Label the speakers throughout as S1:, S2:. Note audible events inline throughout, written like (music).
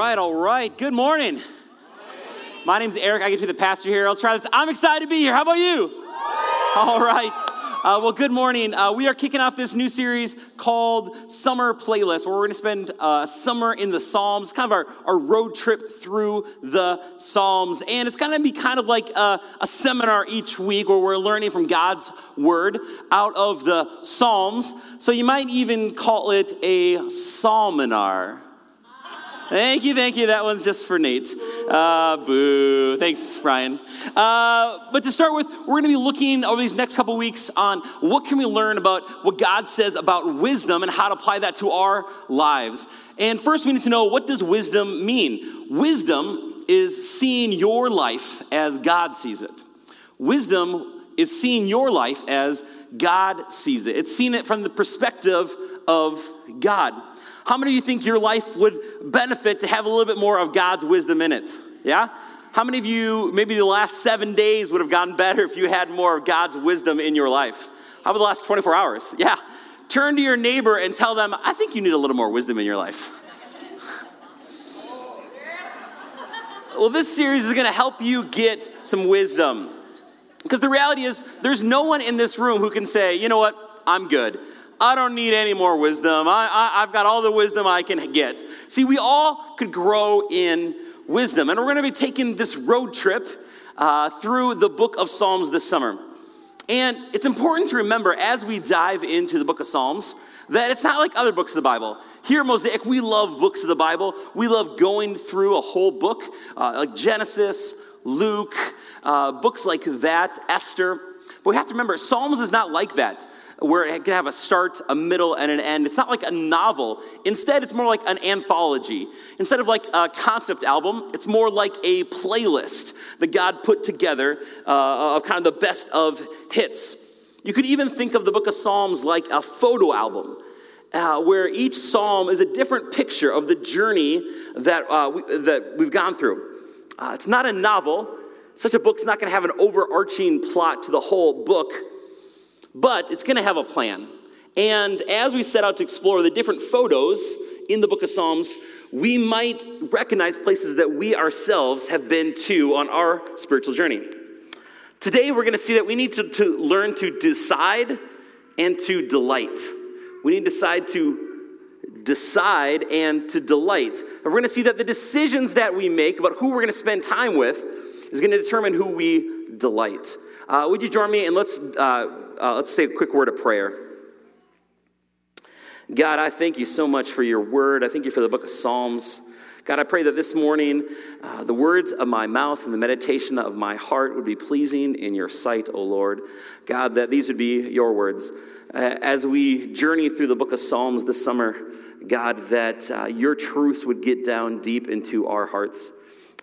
S1: right, all right. Good morning. My name's Eric. I get to be the pastor here. I'll try this. I'm excited to be here. How about you? All right. Uh, well, good morning. Uh, we are kicking off this new series called Summer Playlist, where we're going to spend uh, summer in the Psalms, kind of our, our road trip through the Psalms. And it's going to be kind of like a, a seminar each week where we're learning from God's Word out of the Psalms. So you might even call it a psalminar. Thank you, thank you. That one's just for Nate. Uh, boo. Thanks, Brian. Uh, but to start with, we're going to be looking over these next couple weeks on what can we learn about what God says about wisdom and how to apply that to our lives. And first, we need to know what does wisdom mean? Wisdom is seeing your life as God sees it. Wisdom is seeing your life as God sees it. It's seeing it from the perspective of God. How many of you think your life would benefit to have a little bit more of God's wisdom in it? Yeah? How many of you, maybe the last seven days would have gotten better if you had more of God's wisdom in your life? How about the last 24 hours? Yeah. Turn to your neighbor and tell them, I think you need a little more wisdom in your life. well, this series is going to help you get some wisdom. Because the reality is, there's no one in this room who can say, you know what, I'm good. I don't need any more wisdom. I, I, have got all the wisdom I can get. See, we all could grow in wisdom. And we're going to be taking this road trip uh, through the book of Psalms this summer. And it's important to remember as we dive into the book of Psalms that it's not like other books of the Bible. Here at Mosaic, we love books of the Bible. We love going through a whole book, uh, like Genesis, Luke, uh, books like that, Esther. But we have to remember, Psalms is not like that where it can have a start, a middle, and an end. It's not like a novel. Instead, it's more like an anthology. Instead of like a concept album, it's more like a playlist that God put together uh, of kind of the best of hits. You could even think of the book of Psalms like a photo album. Uh, where each psalm is a different picture of the journey that, uh, we, that we've gone through. Uh, it's not a novel. Such a book's not going to have an overarching plot to the whole book but it's going to have a plan. And as we set out to explore the different photos in the book of Psalms, we might recognize places that we ourselves have been to on our spiritual journey. Today, we're going to see that we need to, to learn to decide and to delight. We need to decide to decide and to delight. And we're going to see that the decisions that we make about who we're going to spend time with is going to determine who we delight. Uh, would you join me and let's uh, uh, let's say a quick word of prayer. God, I thank you so much for your word. I thank you for the book of Psalms. God, I pray that this morning uh, the words of my mouth and the meditation of my heart would be pleasing in your sight, O Lord. God, that these would be your words. Uh, as we journey through the book of Psalms this summer, God, that uh, your truths would get down deep into our hearts.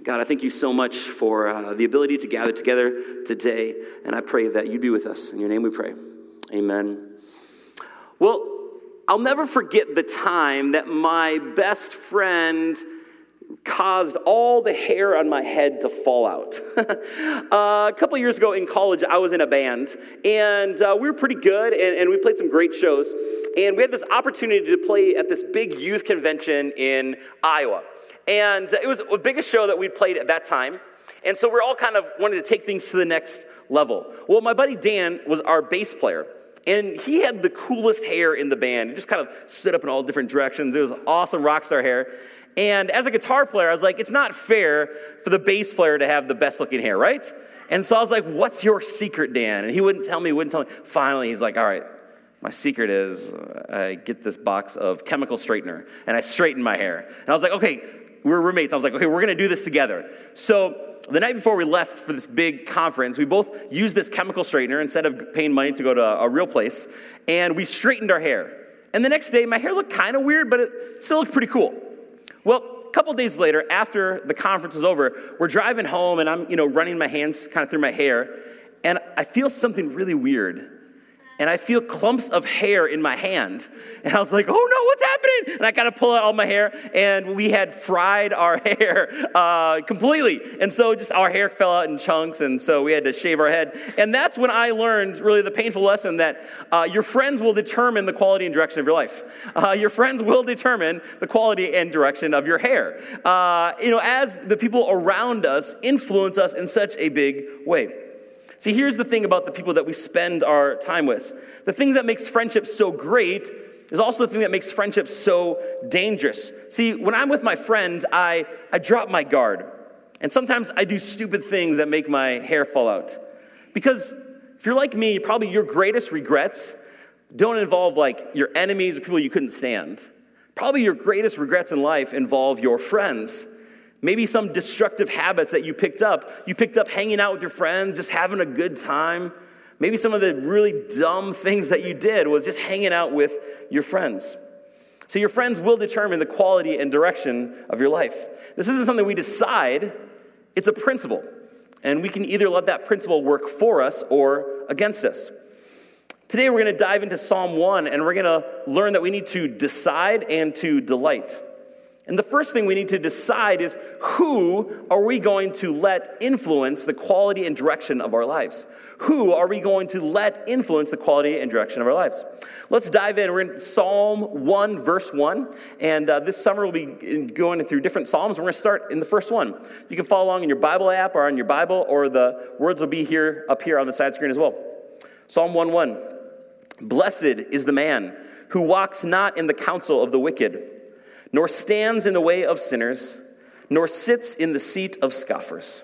S1: God, I thank you so much for uh, the ability to gather together today, and I pray that you be with us. In your name we pray. Amen. Well, I'll never forget the time that my best friend caused all the hair on my head to fall out. (laughs) uh, a couple years ago in college, I was in a band, and uh, we were pretty good, and, and, we played some great shows. And we had this opportunity to play at this big youth convention in Iowa. And it was the biggest show that we'd played at that time. And so we're all kind of wanting to take things to the next level. Well, my buddy Dan was our bass player. And he had the coolest hair in the band. He just kind of stood up in all different directions. It was awesome rock star hair. And as a guitar player, I was like, it's not fair for the bass player to have the best looking hair, right? And so I was like, what's your secret, Dan? And he wouldn't tell me, wouldn't tell me. Finally, he's like, all right, my secret is uh, I get this box of chemical straightener and I straighten my hair. And I was like, okay, we're roommates. I was like, okay, we're to do this together. So the night before we left for this big conference, we both used this chemical straightener instead of paying money to go to a real place, and we straightened our hair. And the next day, my hair looked kind of weird, but it still looked pretty cool. Well, a couple days later, after the conference is over, we're driving home, and I'm, you know, running my hands kind of through my hair, and I feel something really weird. And I feel clumps of hair in my hand. And I was like, oh no, what's happening? And I got to pull out all my hair, and we had fried our (laughs) hair uh, completely. And so just our hair fell out in chunks, and so we had to shave our head. And that's when I learned really the painful lesson that uh, your friends will determine the quality and direction of your life. Uh, your friends will determine the quality and direction of your hair. Uh, you know, as the people around us influence us in such a big way. See, here's the thing about the people that we spend our time with. The thing that makes friendship so great is also the thing that makes friendship so dangerous. See, when I'm with my friend, I, I drop my guard. And sometimes I do stupid things that make my hair fall out. Because if you're like me, probably your greatest regrets don't involve like your enemies or people you couldn't stand. Probably your greatest regrets in life involve your friends. Maybe some destructive habits that you picked up. You picked up hanging out with your friends, just having a good time. Maybe some of the really dumb things that you did was just hanging out with your friends. So, your friends will determine the quality and direction of your life. This isn't something we decide, it's a principle. And we can either let that principle work for us or against us. Today, we're going to dive into Psalm 1 and we're going to learn that we need to decide and to delight. And the first thing we need to decide is who are we going to let influence the quality and direction of our lives? Who are we going to let influence the quality and direction of our lives? Let's dive in. We're in Psalm 1, verse 1. And uh, this summer we'll be going through different Psalms. We're going to start in the first one. You can follow along in your Bible app or on your Bible, or the words will be here up here on the side screen as well. Psalm 1 1. Blessed is the man who walks not in the counsel of the wicked nor stands in the way of sinners, nor sits in the seat of scoffers.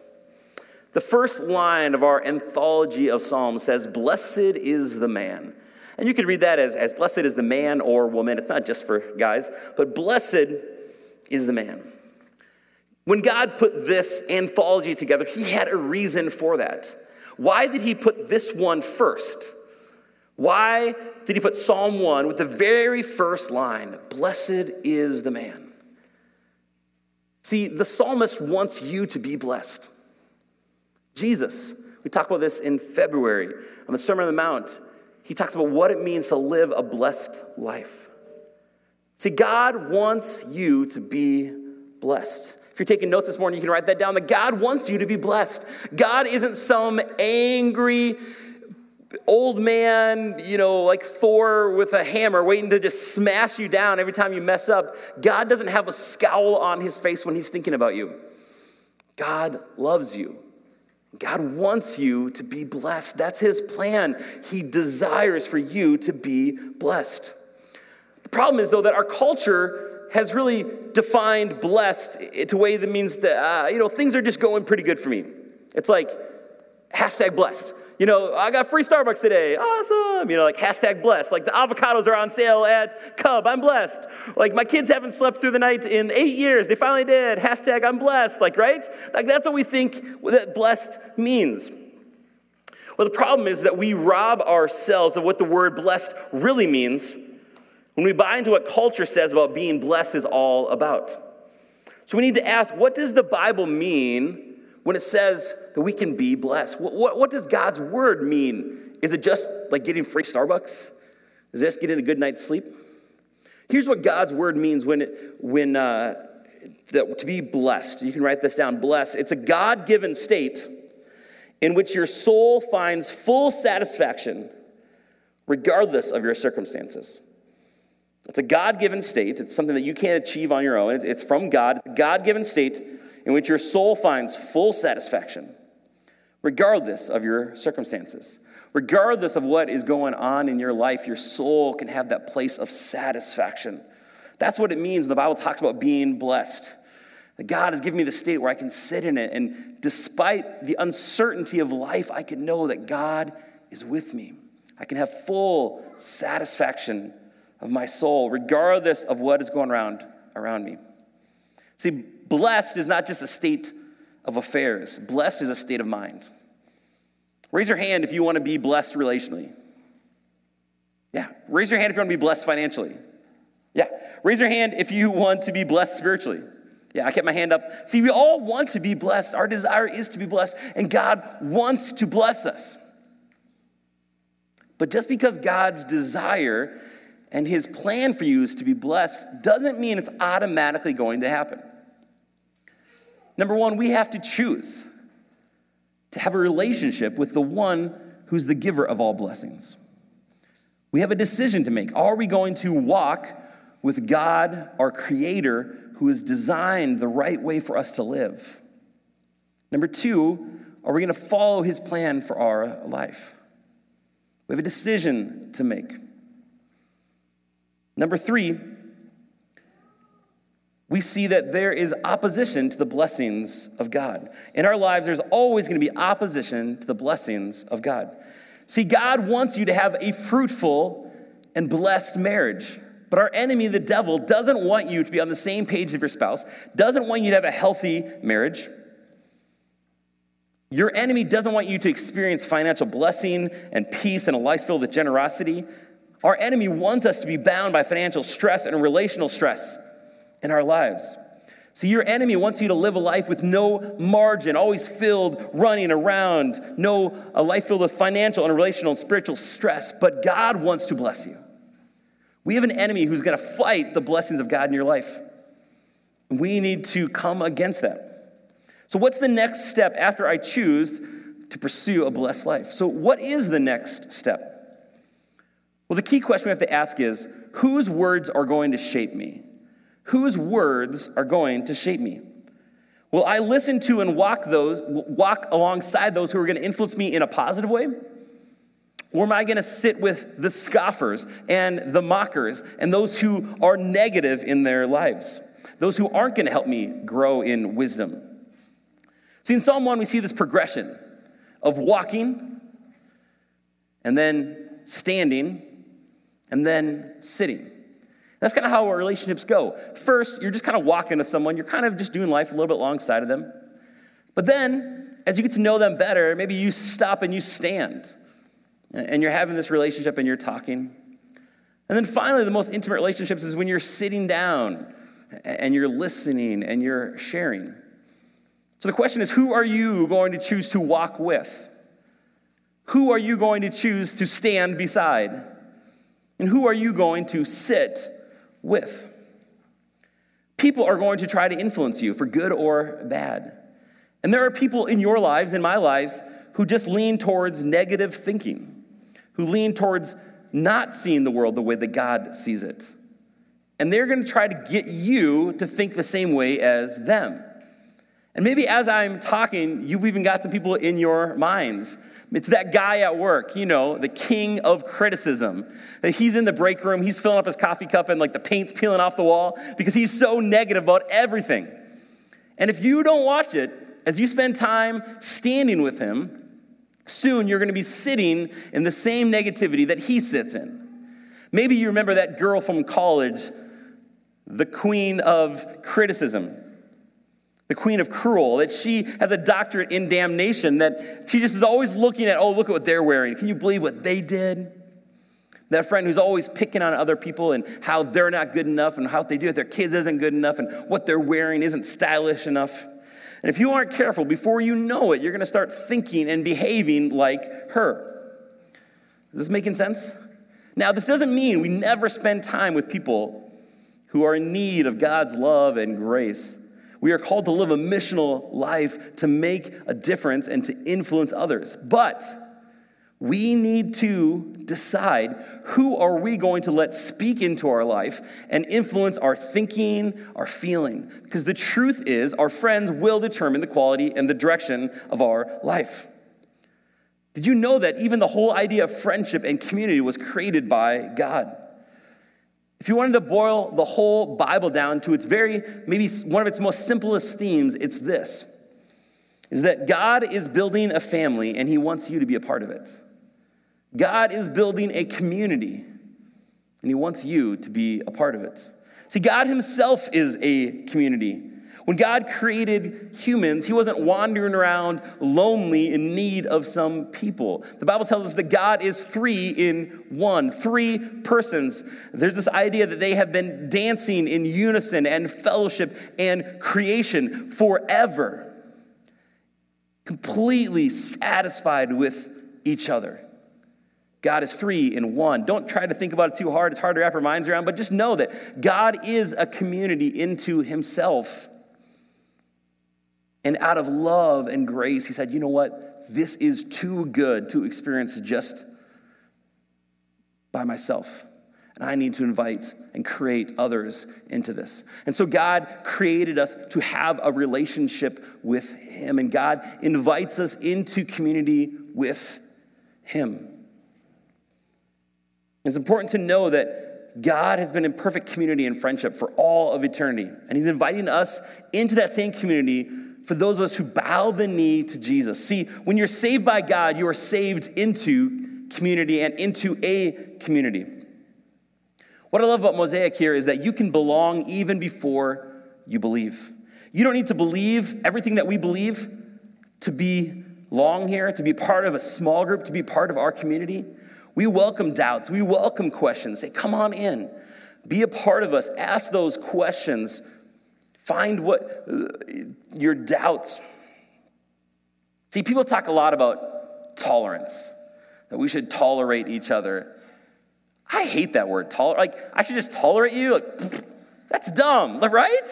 S1: The first line of our anthology of Psalms says, Blessed is the man. And you could read that as, as blessed is the man or woman. It's not just for guys, but blessed is the man. When God put this anthology together, he had a reason for that. Why did he put this one first? Why did he put Psalm 1 with the very first line Blessed is the man? See, the psalmist wants you to be blessed. Jesus, we talked about this in February on the Sermon on the Mount. He talks about what it means to live a blessed life. See, God wants you to be blessed. If you're taking notes this morning, you can write that down that God wants you to be blessed. God isn't some angry, old man, you know, like Thor with a hammer waiting to just smash you down every time you mess up. God doesn't have a scowl on his face when he's thinking about you. God loves you. God wants you to be blessed. That's his plan. He desires for you to be blessed. The problem is, though, that our culture has really defined blessed to a way that means that, uh, you know, things are just going pretty good for me. It's like hashtag blessed you know, I got free Starbucks today. Awesome. You know, like hashtag blessed. Like the avocados are on sale at Cub. I'm blessed. Like my kids haven't slept through the night in eight years. They finally did. Hashtag I'm blessed. Like, right? Like that's what we think that blessed means. Well, the problem is that we rob ourselves of what the word blessed really means when we buy into what culture says about being blessed is all about. So we need to ask what does the Bible mean when it says that we can be blessed? What, what, what, does God's word mean? Is it just like getting free Starbucks? Is this getting a good night's sleep? Here's what God's word means when, it, when uh, that, to be blessed. You can write this down blessed. It's a God given state in which your soul finds full satisfaction regardless of your circumstances. It's a God given state. It's something that you can't achieve on your own. It's from God. God given state in which your soul finds full satisfaction, regardless of your circumstances. Regardless of what is going on in your life, your soul can have that place of satisfaction. That's what it means. The Bible talks about being blessed. God has given me the state where I can sit in it, and despite the uncertainty of life, I can know that God is with me. I can have full satisfaction of my soul, regardless of what is going around around me. See, Blessed is not just a state of affairs, blessed is a state of mind. Raise your hand if you want to be blessed relationally. Yeah. Raise your hand if you want to be blessed financially. Yeah. Raise your hand if you want to be blessed spiritually. Yeah, I kept my hand up. See, we all want to be blessed. Our desire is to be blessed, and God wants to bless us. But just because God's desire and his plan for you is to be blessed doesn't mean it's automatically going to happen. Number one, we have to choose to have a relationship with the one who's the giver of all blessings. We have a decision to make. Are we going to walk with God, our Creator, who has designed the right way for us to live? Number two, are we going to follow His plan for our life? We have a decision to make. Number three, we see that there is opposition to the blessings of God. In our lives, there's always going to be opposition to the blessings of God. See, God wants you to have a fruitful and blessed marriage. But our enemy, the devil, doesn't want you to be on the same page as your spouse, doesn't want you to have a healthy marriage. Your enemy doesn't want you to experience financial blessing and peace and a life filled with generosity. Our enemy wants us to be bound by financial stress and relational stress in our lives. See, your enemy wants you to live a life with no margin, always filled, running around, no a life filled with financial and relational and spiritual stress. But God wants to bless you. We have an enemy who's going to fight the blessings of God in your life. We need to come against that. So, what's the next step after I choose to pursue a blessed life? So, what is the next step? Well, the key question we have to ask is whose words are going to shape me? Whose words are going to shape me? Will I listen to and walk those, walk alongside those who are going to influence me in a positive way? Or am I going to sit with the scoffers and the mockers and those who are negative in their lives? Those who aren't going to help me grow in wisdom? See, in Psalm 1, we see this progression of walking and then standing and then sitting. That's kind of how our relationships go. First, you're just kind of walking with someone, you're kind of just doing life a little bit alongside of them. But then, as you get to know them better, maybe you stop and you stand. And you're having this relationship and you're talking. And then finally, the most intimate relationships is when you're sitting down and you're listening and you're sharing. So the question is who are you going to choose to walk with? Who are you going to choose to stand beside? And who are you going to sit with? People are going to try to influence you for good or bad. And there are people in your lives, in my lives, who just lean towards negative thinking, who lean towards not seeing the world the way that God sees it. And they're going to try to get you to think the same way as them. And maybe as I'm talking, you've even got some people in your minds it's that guy at work, you know, the king of criticism. He's in the break room, he's filling up his coffee cup, and like the paint's peeling off the wall because he's so negative about everything. And if you don't watch it, as you spend time standing with him, soon you're going to be sitting in the same negativity that he sits in. Maybe you remember that girl from college, the queen of criticism the queen of cruel, that she has a doctorate in damnation, that she just is always looking at, oh, look at what they're wearing. Can you believe what they did? That friend who's always picking on other people and how they're not good enough and how they do with their kids isn't good enough and what they're wearing isn't stylish enough. And if you aren't careful, before you know it, you're going to start thinking and behaving like her. Is this making sense? Now, this doesn't mean we never spend time with people who are in need of God's love and grace. We are called to live a missional life to make a difference and to influence others. But we need to decide who are we going to let speak into our life and influence our thinking, our feeling. Because the truth is, our friends will determine the quality and the direction of our life. Did you know that even the whole idea of friendship and community was created by God? If you wanted to boil the whole Bible down to its very, maybe one of its most simplest themes, it's this is that God is building a family and he wants you to be a part of it. God is building a community and he wants you to be a part of it. See, God himself is a community. When God created humans, He wasn't wandering around lonely in need of some people. The Bible tells us that God is three in one, three persons. There's this idea that they have been dancing in unison and fellowship and creation forever, completely satisfied with each other. God is three in one. Don't try to think about it too hard. It's hard to wrap our minds around, but just know that God is a community into himself. And out of love and grace, he said, you know what? This is too good to experience just by myself. And I need to invite and create others into this. And so God created us to have a relationship with Him. And God invites us into community with Him. It's important to know that God has been in perfect community and friendship for all of eternity. And He's inviting us into that same community for those of us who bow the knee to Jesus. See, when you're saved by God, you are saved into community and into a community. What I love about Mosaic here is that you can belong even before you believe. You don't need to believe everything that we believe to be long here, to be part of a small group, to be part of our community. We welcome doubts, we welcome questions. Say, come on in, be a part of us, ask those questions, find what your doubts. See, people talk a lot about tolerance, that we should tolerate each other. I hate that word, tolerate. Like, I should just tolerate you? Like, that's dumb, (laughs) right?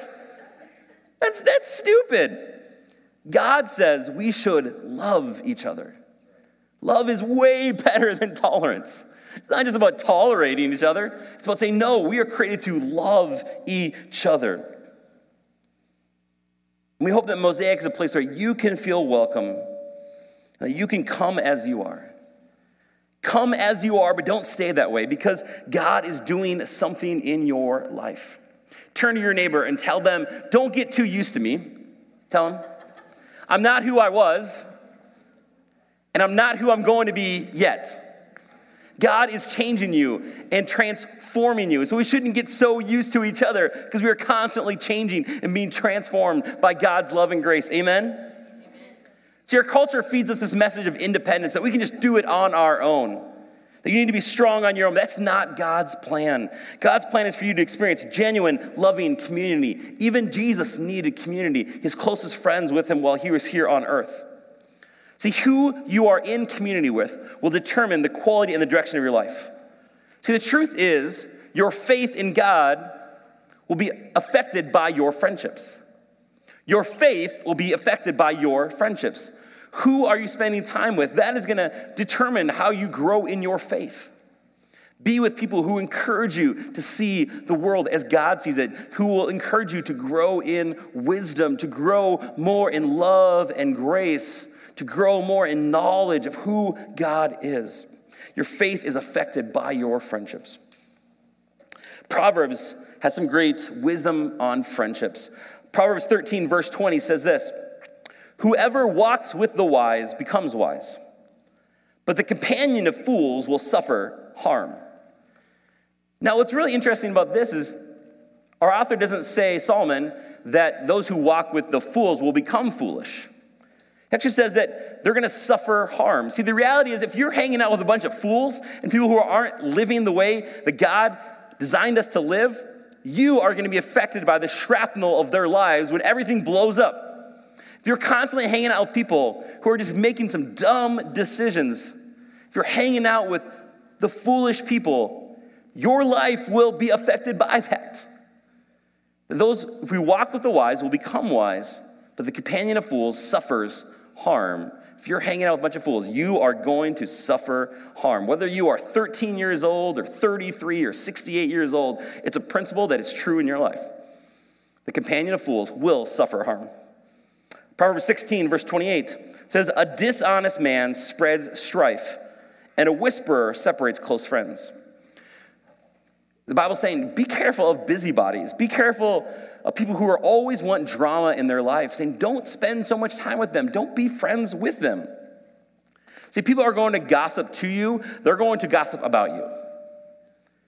S1: That's, that's stupid. God says we should love each other. Love is way (laughs) better than tolerance. It's not just about tolerating each other, it's about saying, no, we are created to love each other. And we hope that Mosaic is a place where you can feel welcome, that you can come as you are. Come as you are, but don't stay that way because God is doing something in your life. Turn to your neighbor and tell them, don't get too used to me. Tell them, I'm not who I was and I'm not who I'm going to be yet. God is changing you and transforming you. So we shouldn't get so used to each other because we are constantly changing and being transformed by God's love and grace. Amen? Amen? See, our culture feeds us this message of independence that we can just do it on our own. That you need to be strong on your own. That's not God's plan. God's plan is for you to experience genuine, loving community. Even Jesus needed community, his closest friends with him while he was here on earth. See, who you are in community with will determine the quality and the direction of your life. See, the truth is, your faith in God will be affected by your friendships. Your faith will be affected by your friendships. Who are you spending time with? That is going to determine how you grow in your faith. Be with people who encourage you to see the world as God sees it, who will encourage you to grow in wisdom, to grow more in love and grace, to grow more in knowledge of who God is. Your faith is affected by your friendships. Proverbs has some great wisdom on friendships. Proverbs 13, verse 20 says this Whoever walks with the wise becomes wise, but the companion of fools will suffer harm. Now, what's really interesting about this is our author doesn't say, Solomon, that those who walk with the fools will become foolish. It actually says that they're going to suffer harm. See, the reality is if you're hanging out with a bunch of fools and people who aren't living the way that God designed us to live, you are going to be affected by the shrapnel of their lives when everything blows up. If you're constantly hanging out with people who are just making some dumb decisions, if you're hanging out with the foolish people, your life will be affected by that. Those, if we walk with the wise, will become wise, but the companion of fools suffers harm. If you're hanging out with a bunch of fools, you are going to suffer harm. Whether you are 13 years old or 33 or 68 years old, it's a principle that is true in your life. The companion of fools will suffer harm. Proverbs 16, verse 28 says, A dishonest man spreads strife, and a whisperer separates close friends. The Bible's saying, Be careful of busybodies. Be careful people who are always want drama in their life, saying, don't spend so much time with them. Don't be friends with them. See, people are going to gossip to you, they're going to gossip about you.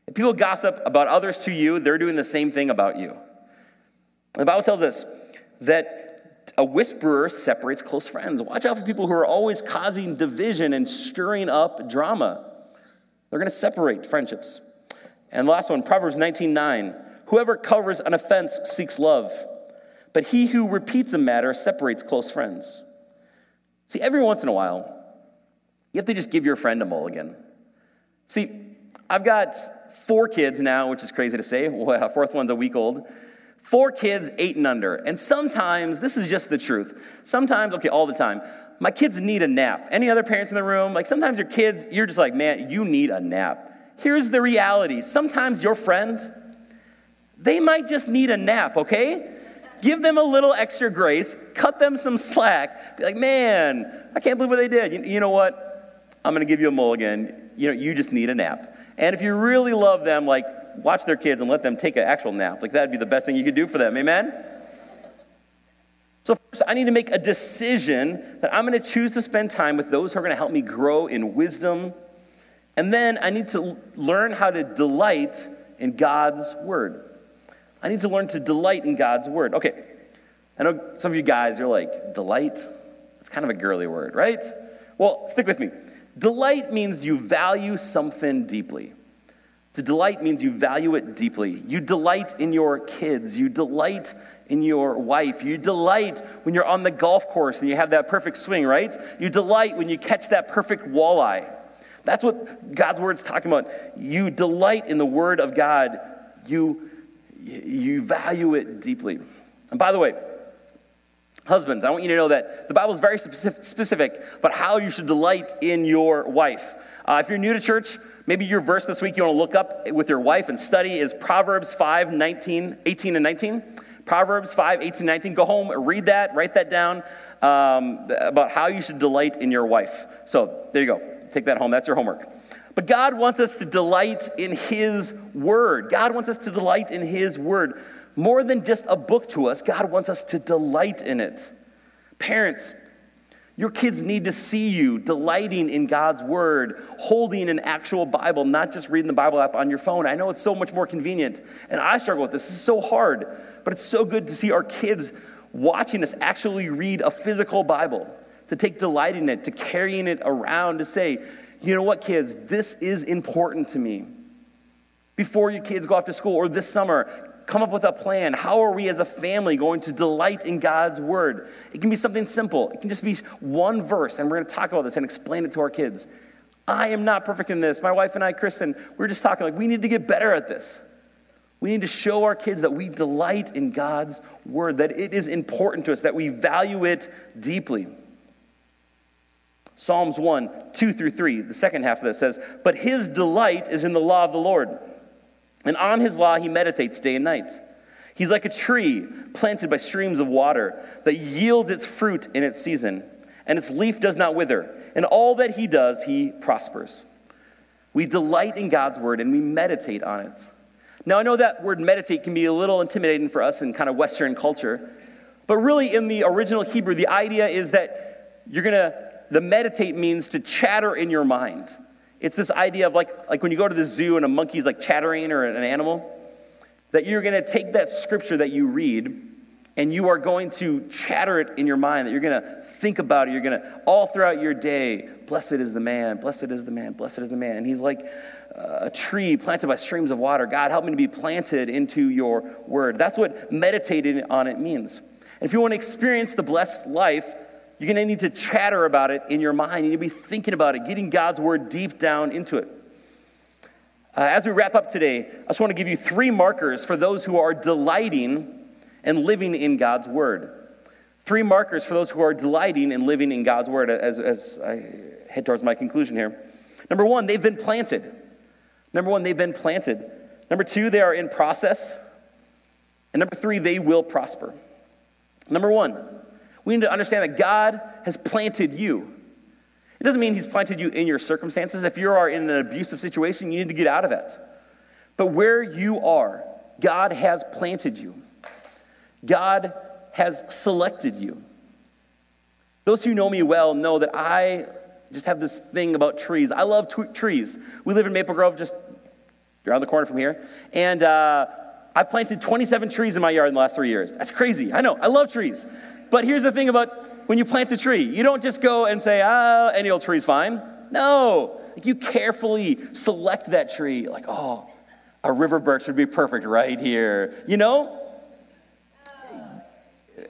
S1: If people gossip about others to you, they're doing the same thing about you. The Bible tells us that a whisperer separates close friends. Watch out for people who are always causing division and stirring up drama. They're going to separate friendships. And the last one, Proverbs 19 9. Whoever covers an offense seeks love, but he who repeats a matter separates close friends. See, every once in a while, you have to just give your friend a mulligan. See, I've got four kids now, which is crazy to say. (laughs) Well, fourth one's a week old. Four kids, eight and under. And sometimes, this is just the truth. Sometimes, okay, all the time, my kids need a nap. Any other parents in the room? Like sometimes your kids, you're just like, man, you need a nap. Here's the reality sometimes your friend, they might just need a nap, okay? Give them a little extra grace, cut them some slack. Be like, man, I can't believe what they did. You, you know what? I'm gonna give you a mulligan. You know, you just need a nap. And if you really love them, like, watch their kids and let them take an actual nap. Like, that'd be the best thing you could do for them. Amen? So, first, I need to make a decision that I'm going to choose to spend time with those who are going to help me grow in wisdom. And then I need to learn how to delight in God's word. I need to learn to delight in God's word. Okay, I know some of you guys are like, delight? It's kind of a girly word, right? Well, stick with me. Delight means you value something deeply. To delight means you value it deeply. You delight in your kids. You delight in your wife. You delight when you're on the golf course and you have that perfect swing, right? You delight when you catch that perfect walleye. That's what God's word's talking about. You delight in the word of God. You, you value it deeply. And by the way, Husbands, I want you to know that the Bible is very specific about how you should delight in your wife. Uh, if you're new to church, maybe your verse this week you want to look up with your wife and study is Proverbs 5, 19, 18 and 19. Proverbs 5, 18, 19. Go home, read that, write that down um, about how you should delight in your wife. So there you go. Take that home. That's your homework. But God wants us to delight in His Word. God wants us to delight in His Word more than just a book to us, God wants us to delight in it. Parents, your kids need to see you delighting in God's word, holding an actual Bible, not just reading the Bible app on your phone. I know it's so much more convenient, and I struggle with this. This is so hard, but it's so good to see our kids watching us actually read a physical Bible, to take delight in it, to carrying it around, to say, you know what, kids, this is important to me. Before your kids go off to school or this summer, come up with a plan. How are we as a family going to delight in God's word? It can be something simple, it can just be one verse, and we're going to talk about this and explain it to our kids. I am not perfect in this. My wife and I, Kristen, we are just talking like we need to get better at this. We need to show our kids that we delight in God's word, that it is important to us, that we value it deeply. Psalms 1, 2 through 3, the second half of this says, But his delight is in the law of the Lord and on his law he meditates day and night. He's like a tree planted by streams of water that yields its fruit in its season, and its leaf does not wither. And all that he does, he prospers. We delight in God's word and we meditate on it. Now, I know that word meditate can be a little intimidating for us in kind of Western culture, but really in the original Hebrew, the idea is that you're going to, the meditate means to chatter in your mind. It's this idea of like, like when you go to the zoo and a monkey's like chattering or an animal, that you're going to take that scripture that you read and you are going to chatter it in your mind, that you're going to think about it. You're going to, all throughout your day, blessed is the man, blessed is the man, blessed is the man. And he's like uh, a tree planted by streams of water. God, help me to be planted into your word. That's what meditating on it means. And if you want to experience the blessed life, you're going to need to chatter about it in your mind. You need to be thinking about it, getting God's word deep down into it. Uh, as we wrap up today, I just want to give you three markers for those who are delighting and living in God's word. Three markers for those who are delighting and living in God's word as, as I head towards my conclusion here. Number one, they've been planted. Number one, they've been planted. Number two, they are in process. And number three, they will prosper. Number one, we need to understand that God has planted you. It doesn't mean He's planted you in your circumstances. If you are in an abusive situation, you need to get out of that. But where you are, God has planted you, God has selected you. Those who know me well know that I just have this thing about trees. I love t- trees. We live in Maple Grove, just around the corner from here. And uh, I've planted 27 trees in my yard in the last three years. That's crazy. I know. I love trees. But here's the thing about when you plant a tree you don't just go and say, ah, any old tree's fine. No. Like you carefully select that tree, like, oh, a river birch would be perfect right here. You know? (laughs)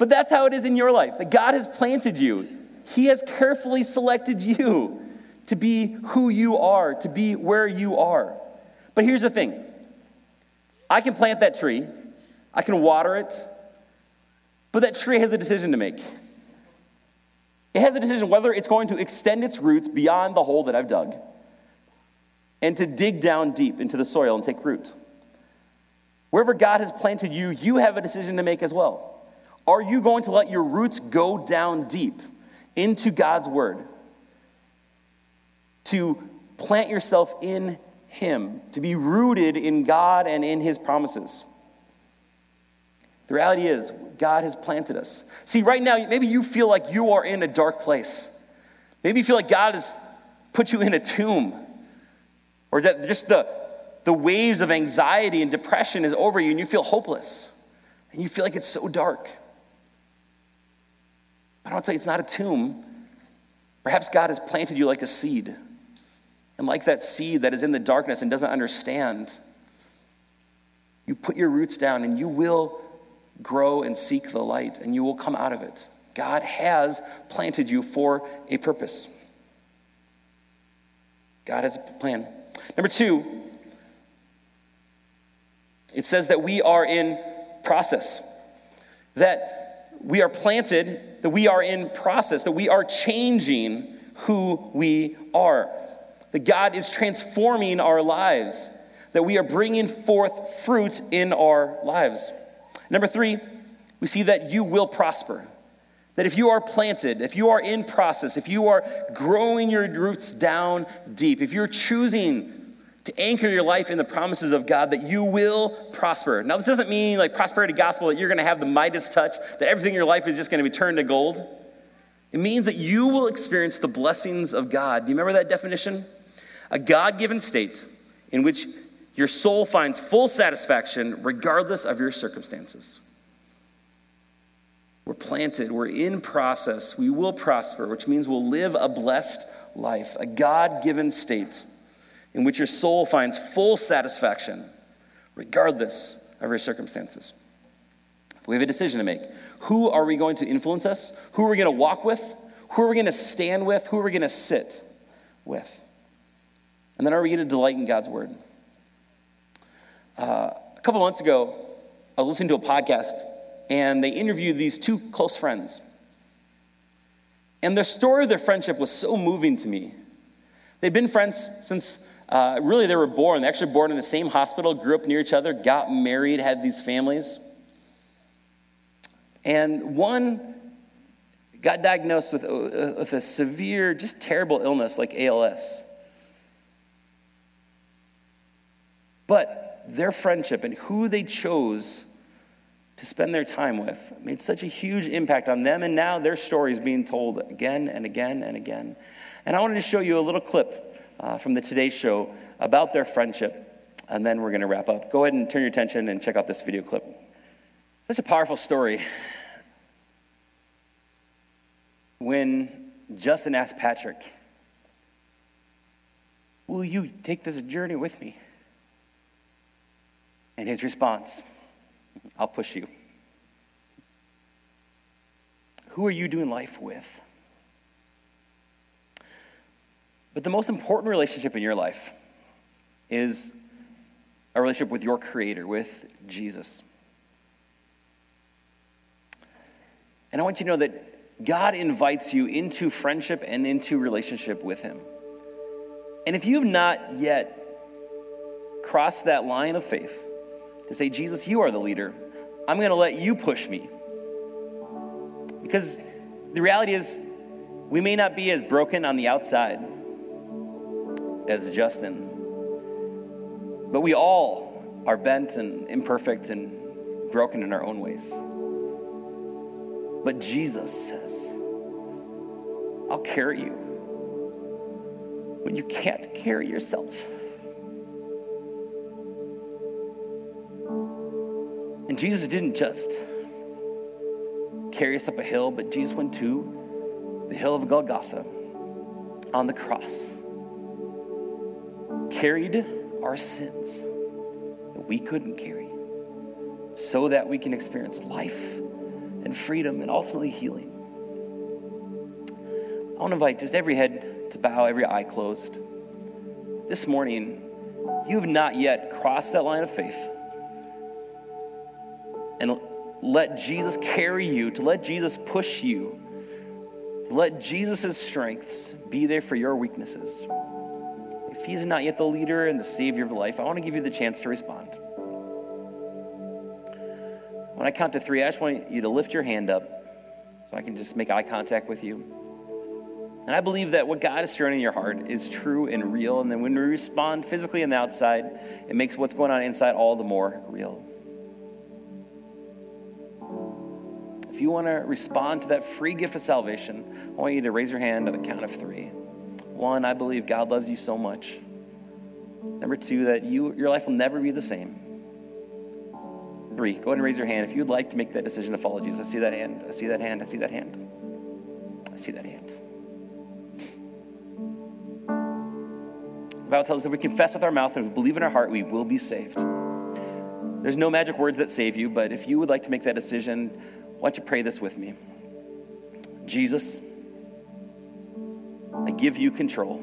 S1: but that's how it is in your life. That God has planted you. He has carefully selected you to be who you are, to be where you are. But here's the thing I can plant that tree, I can water it, but that tree has a decision to make. It has a decision whether it's going to extend its roots beyond the hole that I've dug and to dig down deep into the soil and take root. Wherever God has planted you, you have a decision to make as well. Are you going to let your roots go down deep into God's word? To plant yourself in Him, to be rooted in God and in His promises. The reality is, God has planted us. See, right now, maybe you feel like you are in a dark place. Maybe you feel like God has put you in a tomb, or that just the, the waves of anxiety and depression is over you, and you feel hopeless, and you feel like it's so dark. But I want to tell you, it's not a tomb. Perhaps God has planted you like a seed. And like that seed that is in the darkness and doesn't understand, you put your roots down and you will grow and seek the light, and you will come out of it. God has planted you for a purpose. God has a plan. Number two, it says that we are in process, that we are planted, that we are in process, that we are changing who we are, that God is transforming our lives, that we are bringing forth fruit in our lives. Number three, we see that you will prosper. That if you are planted, if you are in process, if you are growing your roots down deep, if you're choosing to anchor your life in the promises of God, that you will prosper. Now, this doesn't mean like prosperity gospel that you're to have the Midas touch, that everything in your life is just to be turned to gold. It means that you will experience the blessings of God. Do you remember that definition? A God given state in which your soul finds full satisfaction regardless of your circumstances. We're planted, we're in process, we will prosper, which means we'll live a blessed life, a God given state in which your soul finds full satisfaction regardless of your circumstances. We have a decision to make. Who are we going to influence us? Who are we going to walk with? Who are we going to stand with? Who are we going to sit with? And then are we going to delight in God's word? Uh, a couple months ago, I was listening to a podcast, and they interviewed these two close friends. And their story of their friendship was so moving to me. They'd been friends since uh, really they were born. They actually born in the same hospital, grew up near each other, got married, had these families. And one got diagnosed with, uh, with a severe, just terrible illness like ALS. But their friendship and who they chose to spend their time with made such a huge impact on them, and now their story is being told again and again and again. And I wanted to show you a little clip uh, from the Today Show about their friendship, and then we're going to wrap up. Go ahead and turn your attention and check out this video clip. Such a powerful story. When Justin asked Patrick, Will you take this journey with me? And his response, I'll push you. Who are you doing life with? But the most important relationship in your life is a relationship with your Creator, with Jesus. And I want you to know that God invites you into friendship and into relationship with Him. And if you have not yet crossed that line of faith, to say, Jesus, you are the leader. I'm going to let you push me. Because the reality is, we may not be as broken on the outside as Justin, but we all are bent and imperfect and broken in our own ways. But Jesus says, I'll carry you when you can't carry yourself. And Jesus didn't just carry us up a hill, but Jesus went to the hill of Golgotha on the cross, carried our sins that we couldn't carry, so that we can experience life and freedom and ultimately healing. I want to invite just every head to bow, every eye closed. This morning, you have not yet crossed that line of faith. And let Jesus carry you, to let Jesus push you, to let Jesus' strengths be there for your weaknesses. If he's not yet the leader and the savior of life, I want to give you the chance to respond. When I count to three, I just want you to lift your hand up so I can just make eye contact with you. And I believe that what God is stirring in your heart is true and real. And then when we respond physically on the outside, it makes what's going on inside all the more real. If you want to respond to that free gift of salvation, I want you to raise your hand on the count of three. One, I believe God loves you so much. Number two, that you, your life will never be the same. Three, go ahead and raise your hand if you'd like to make that decision to follow Jesus. I see that hand. I see that hand. I see that hand. I see that hand. The Bible tells us if we confess with our mouth and we believe in our heart, we will be saved. There's no magic words that save you, but if you would like to make that decision, why don't you pray this with me? Jesus, I give you control.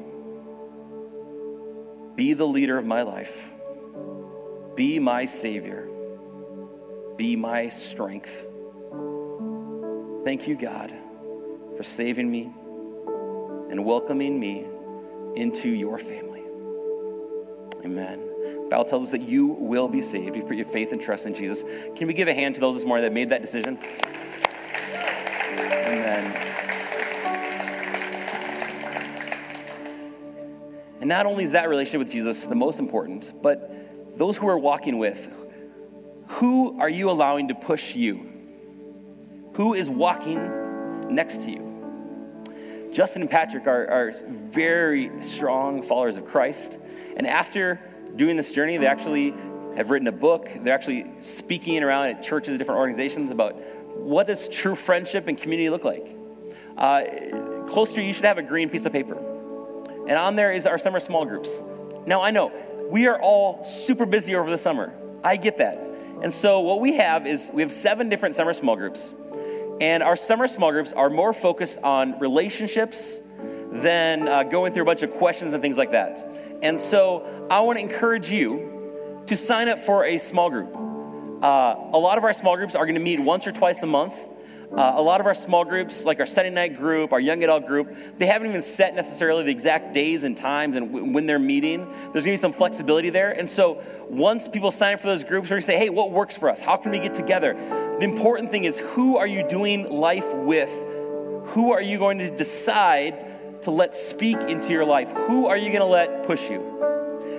S1: Be the leader of my life. Be my Savior. Be my strength. Thank you, God, for saving me and welcoming me into your family. Amen. Bible tells us that you will be saved. If you put your faith and trust in Jesus. Can we give a hand to those this morning that made that decision? Amen. And not only is that relationship with Jesus the most important, but those who are walking with, who are you allowing to push you? Who is walking next to you? Justin and Patrick are, are very strong followers of Christ. And after doing this journey, they actually have written a book. They're actually speaking around at churches, different organizations about what does true friendship and community look like. Uh, close to you, you should have a green piece of paper. And on there is our summer small groups. Now, I know we are all super busy over the summer. I get that. And so, what we have is we have seven different summer small groups. And our summer small groups are more focused on relationships than uh, going through a bunch of questions and things like that. And so I want to encourage you to sign up for a small group. Uh, a lot of our small groups are going to meet once or twice a month. Uh, a lot of our small groups, like our Sunday night group, our young adult group, they haven't even set necessarily the exact days and times and w- when they're meeting. There's gonna be some flexibility there. And so once people sign up for those groups, we're gonna say, hey, what works for us? How can we get together? The important thing is who are you doing life with? Who are you going to decide to let speak into your life? Who are you going to let push you?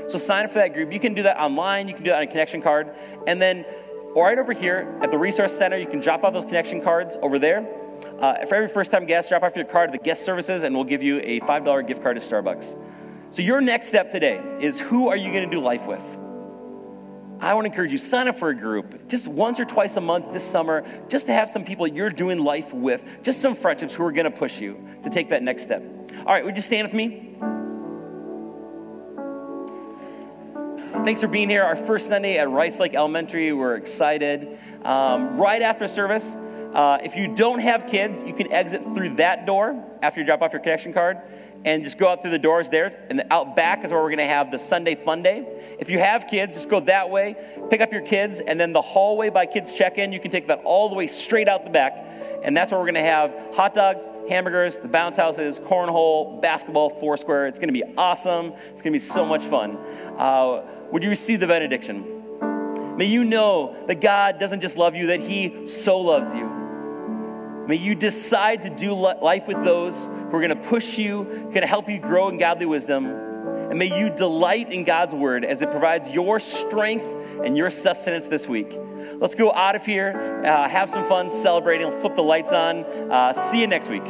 S1: So sign up for that group. You can do that online, you can do that on a connection card. And then right over here at the Resource Center, you can drop off those connection cards over there. Uh, for every first time guest, drop off your card at the guest services, and we'll give you a $5 gift card to Starbucks. So, your next step today is who are you going to do life with? I want to encourage you, sign up for a group just once or twice a month this summer, just to have some people you're doing life with, just some friendships who are going to push you to take that next step. All right, would you stand with me? Thanks for being here. Our first Sunday at Rice Lake Elementary. We're excited. Um, right after service, uh, if you don't have kids, you can exit through that door after you drop off your connection card and just go out through the doors there. And out back is where we're going to have the Sunday Fun Day. If you have kids, just go that way, pick up your kids, and then the hallway by kids check in, you can take that all the way straight out the back. And that's where we're going to have hot dogs, hamburgers, the bounce houses, cornhole, basketball, foursquare. It's going to be awesome. It's going to be so much fun. Uh, would you receive the benediction? May you know that God doesn't just love you, that He so loves you. May you decide to do life with those who are going to push you, going to help you grow in godly wisdom. And may you delight in God's word as it provides your strength and your sustenance this week. Let's go out of here, uh, have some fun celebrating. Let's flip the lights on. Uh, see you next week.